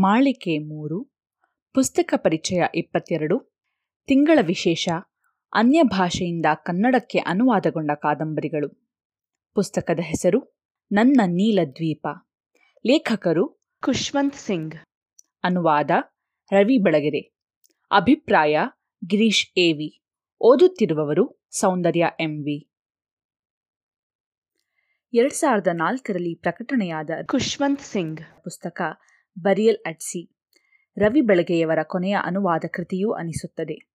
ಮಾಳಿಕೆ ಮೂರು ಪುಸ್ತಕ ಪರಿಚಯ ಇಪ್ಪತ್ತೆರಡು ತಿಂಗಳ ವಿಶೇಷ ಅನ್ಯ ಭಾಷೆಯಿಂದ ಕನ್ನಡಕ್ಕೆ ಅನುವಾದಗೊಂಡ ಕಾದಂಬರಿಗಳು. ಪುಸ್ತಕದ ಹೆಸರು ನನ್ನ ನೀಲದ್ವೀಪ ಲೇಖಕರು ಖುಷ್ವಂತ್ ಸಿಂಗ್. ಅನುವಾದ ರವಿ ಬಳಗೆರೆ. ಅಭಿಪ್ರಾಯ ಗಿರೀಶ್ ಎವಿ ಓದುತ್ತಿರುವವರು ಸೌಂದರ್ಯ ಎಂವಿ ಎರಡು ಸಾವಿರದ ನಾಲ್ಕರಲ್ಲಿ ಪ್ರಕಟಣೆಯಾದ ಖುಷ್ವಂತ್ ಸಿಂಗ್. ಪುಸ್ತಕ ಬರಿಯಲ್ ಅಟ್ಸಿ ರವಿ ಬೆಳಗೆಯವರ ಕೊನೆಯ ಅನುವಾದ ಕೃತಿಯೂ ಅನಿಸುತ್ತದೆ.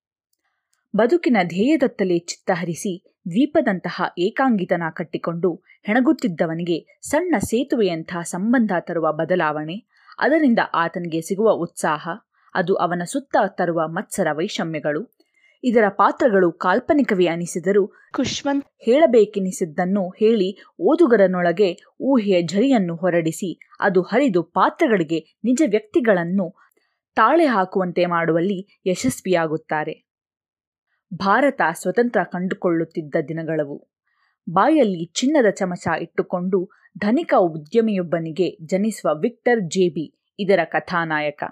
ಬದುಕಿನ ಧ್ಯೇಯದತ್ತಲೇ ಚಿತ್ತಹರಿಸಿ ದ್ವೀಪದಂತಹ ಏಕಾಂಗಿತನ ಕಟ್ಟಿಕೊಂಡು ಹೆಣಗುತ್ತಿದ್ದವನಿಗೆ ಸಣ್ಣ ಸೇತುವೆಯಂಥ ಸಂಬಂಧ ತರುವ ಬದಲಾವಣೆ, ಅದರಿಂದ ಆತನಿಗೆ ಸಿಗುವ ಉತ್ಸಾಹ, ಅದು ಅವನ ಸುತ್ತ ತರುವ ಮತ್ಸರ ವೈಷಮ್ಯಗಳು ಇದರ ಪಾತ್ರಗಳು ಕಾಲ್ಪನಿಕವೇ ಅನಿಸಿದರೂ ಖುಷ್ವಂತ್ ಹೇಳಬೇಕೆನಿಸಿದ್ದನ್ನು ಹೇಳಿ ಓದುಗರನೊಳಗೆ ಊಹೆಯ ಝರಿಯನ್ನು ಹೊರಡಿಸಿ ಅದು ಹರಿದು ಪಾತ್ರಗಳಿಗೆ ನಿಜ ವ್ಯಕ್ತಿಗಳನ್ನು ತಾಳೆ ಹಾಕುವಂತೆ ಮಾಡುವಲ್ಲಿ ಯಶಸ್ವಿಯಾಗುತ್ತಾರೆ. ಭಾರತ ಸ್ವತಂತ್ರ ಕಂಡುಕೊಳ್ಳುತ್ತಿದ್ದ ದಿನಗಳವು. ಬಾಯಲ್ಲಿ ಚಿನ್ನದ ಚಮಚ ಇಟ್ಟುಕೊಂಡು ಧನಿಕ ಉದ್ಯಮಿಯೊಬ್ಬನಿಗೆ ಜನಿಸುವ ವಿಕ್ಟರ್ ಜೇಬಿ ಇದರ ಕಥಾನಾಯಕ.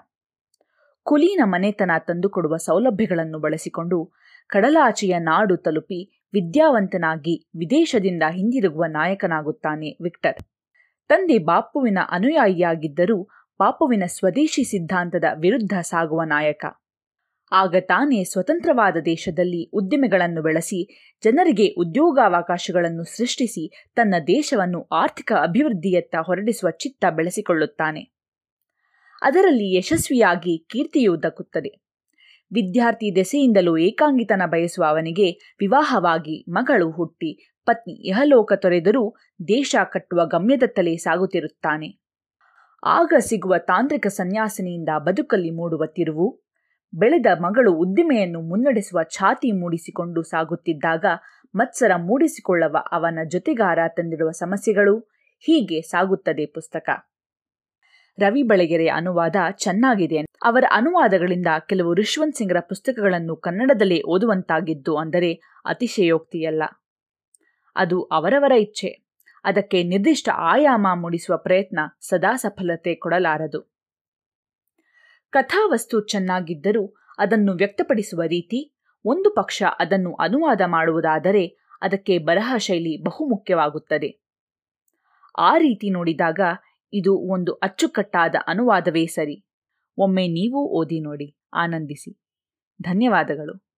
ಕುಲೀನ ಮನೆತನ ತಂದುಕೊಡುವ ಸೌಲಭ್ಯಗಳನ್ನು ಬಳಸಿಕೊಂಡು ಕಡಲಾಚೆಯ ನಾಡು ತಲುಪಿ ವಿದ್ಯಾವಂತನಾಗಿ ವಿದೇಶದಿಂದ ಹಿಂದಿರುಗುವ ನಾಯಕನಾಗುತ್ತಾನೆ ವಿಕ್ಟರ್. ತಂದೆ ಬಾಪುವಿನ ಅನುಯಾಯಿಯಾಗಿದ್ದರೂ ಬಾಪುವಿನ ಸ್ವದೇಶಿ ಸಿದ್ಧಾಂತದ ವಿರುದ್ಧ ಸಾಗುವ ನಾಯಕ. ಆಗ ತಾನೇ ಸ್ವತಂತ್ರವಾದ ದೇಶದಲ್ಲಿ ಉದ್ದಿಮೆಗಳನ್ನು ಬೆಳೆಸಿ, ಜನರಿಗೆ ಉದ್ಯೋಗಾವಕಾಶಗಳನ್ನು ಸೃಷ್ಟಿಸಿ, ತನ್ನ ದೇಶವನ್ನು ಆರ್ಥಿಕ ಅಭಿವೃದ್ಧಿಯತ್ತ ಹೊರಡಿಸುವ ಚಿತ್ತ ಬೆಳೆಸಿಕೊಳ್ಳುತ್ತಾನೆ. ಅದರಲ್ಲಿ ಯಶಸ್ವಿಯಾಗಿ ಕೀರ್ತಿಯು ದಕ್ಕುತ್ತದೆ ವಿದ್ಯಾರ್ಥಿ ದೆಸೆಯಿಂದಲೂ ಏಕಾಂಗಿತನ ಬಯಸುವ ಅವನಿಗೆ ವಿವಾಹವಾಗಿ ಮಗಳು ಹುಟ್ಟಿ ಪತ್ನಿ ಇಹಲೋಕ ತೊರೆದರೂ ದೇಶ ಕಟ್ಟುವ ಗಮ್ಯದತ್ತಲೇ ಸಾಗುತ್ತಿರುತ್ತಾನೆ. ಆಗ ಸಿಗುವ ತಾಂತ್ರಿಕ ಸನ್ಯಾಸಿನಿಯಿಂದ ಬದುಕಲ್ಲಿ ಮೂಡುವ ತಿರುವು, ಬೆಳೆದ ಮಗಳು ಉದ್ದಿಮೆಯನ್ನು ಮುನ್ನಡೆಸುವ ಛಾತಿ ಮೂಡಿಸಿಕೊಂಡು ಸಾಗುತ್ತಿದ್ದಾಗ ಮತ್ಸರ ಮೂಡಿಸಿಕೊಳ್ಳವ ಅವನ ಜೊತೆಗಾರ ತಂದಿರುವ ಸಮಸ್ಯೆಗಳು ಹೀಗೆ ಸಾಗುತ್ತದೆ ಪುಸ್ತಕ. ರವಿ ಬೆಳಗೆರೆಯ ಅನುವಾದ ಚೆನ್ನಾಗಿದೆ ಅವರ ಅನುವಾದಗಳಿಂದ ಕೆಲವು ರಿಶ್ವಂತ್ ಸಿಂಗ್ರ ಪುಸ್ತಕಗಳನ್ನು ಕನ್ನಡದಲ್ಲೇ ಓದುವಂತಾಗಿದ್ದು ಅಂದರೆ ಅತಿಶಯೋಕ್ತಿಯಲ್ಲ. ಅದು ಅವರವರ ಇಚ್ಛೆ. ಅದಕ್ಕೆ ನಿರ್ದಿಷ್ಟ ಆಯಾಮ ಮೂಡಿಸುವ ಪ್ರಯತ್ನ ಸದಾ ಸಫಲತೆ ಕೊಡಲಾರದು. ಕಥಾವಸ್ತು ಚೆನ್ನಾಗಿದ್ದರೂ ಅದನ್ನು ವ್ಯಕ್ತಪಡಿಸುವ ರೀತಿ ಒಂದು ಪಕ್ಷ ಅದನ್ನು ಅನುವಾದ ಮಾಡುವುದಾದರೆ ಅದಕ್ಕೆ ಬರಹ ಶೈಲಿ ಬಹುಮುಖ್ಯವಾಗುತ್ತದೆ. ಆ ರೀತಿ ನೋಡಿದಾಗ ಇದು ಒಂದು ಅಚ್ಚುಕಟ್ಟಾದ ಅನುವಾದವೇ ಸರಿ. ಒಮ್ಮೆ ನೀವೂ ಓದಿ ನೋಡಿ ಆನಂದಿಸಿ. ಧನ್ಯವಾದಗಳು.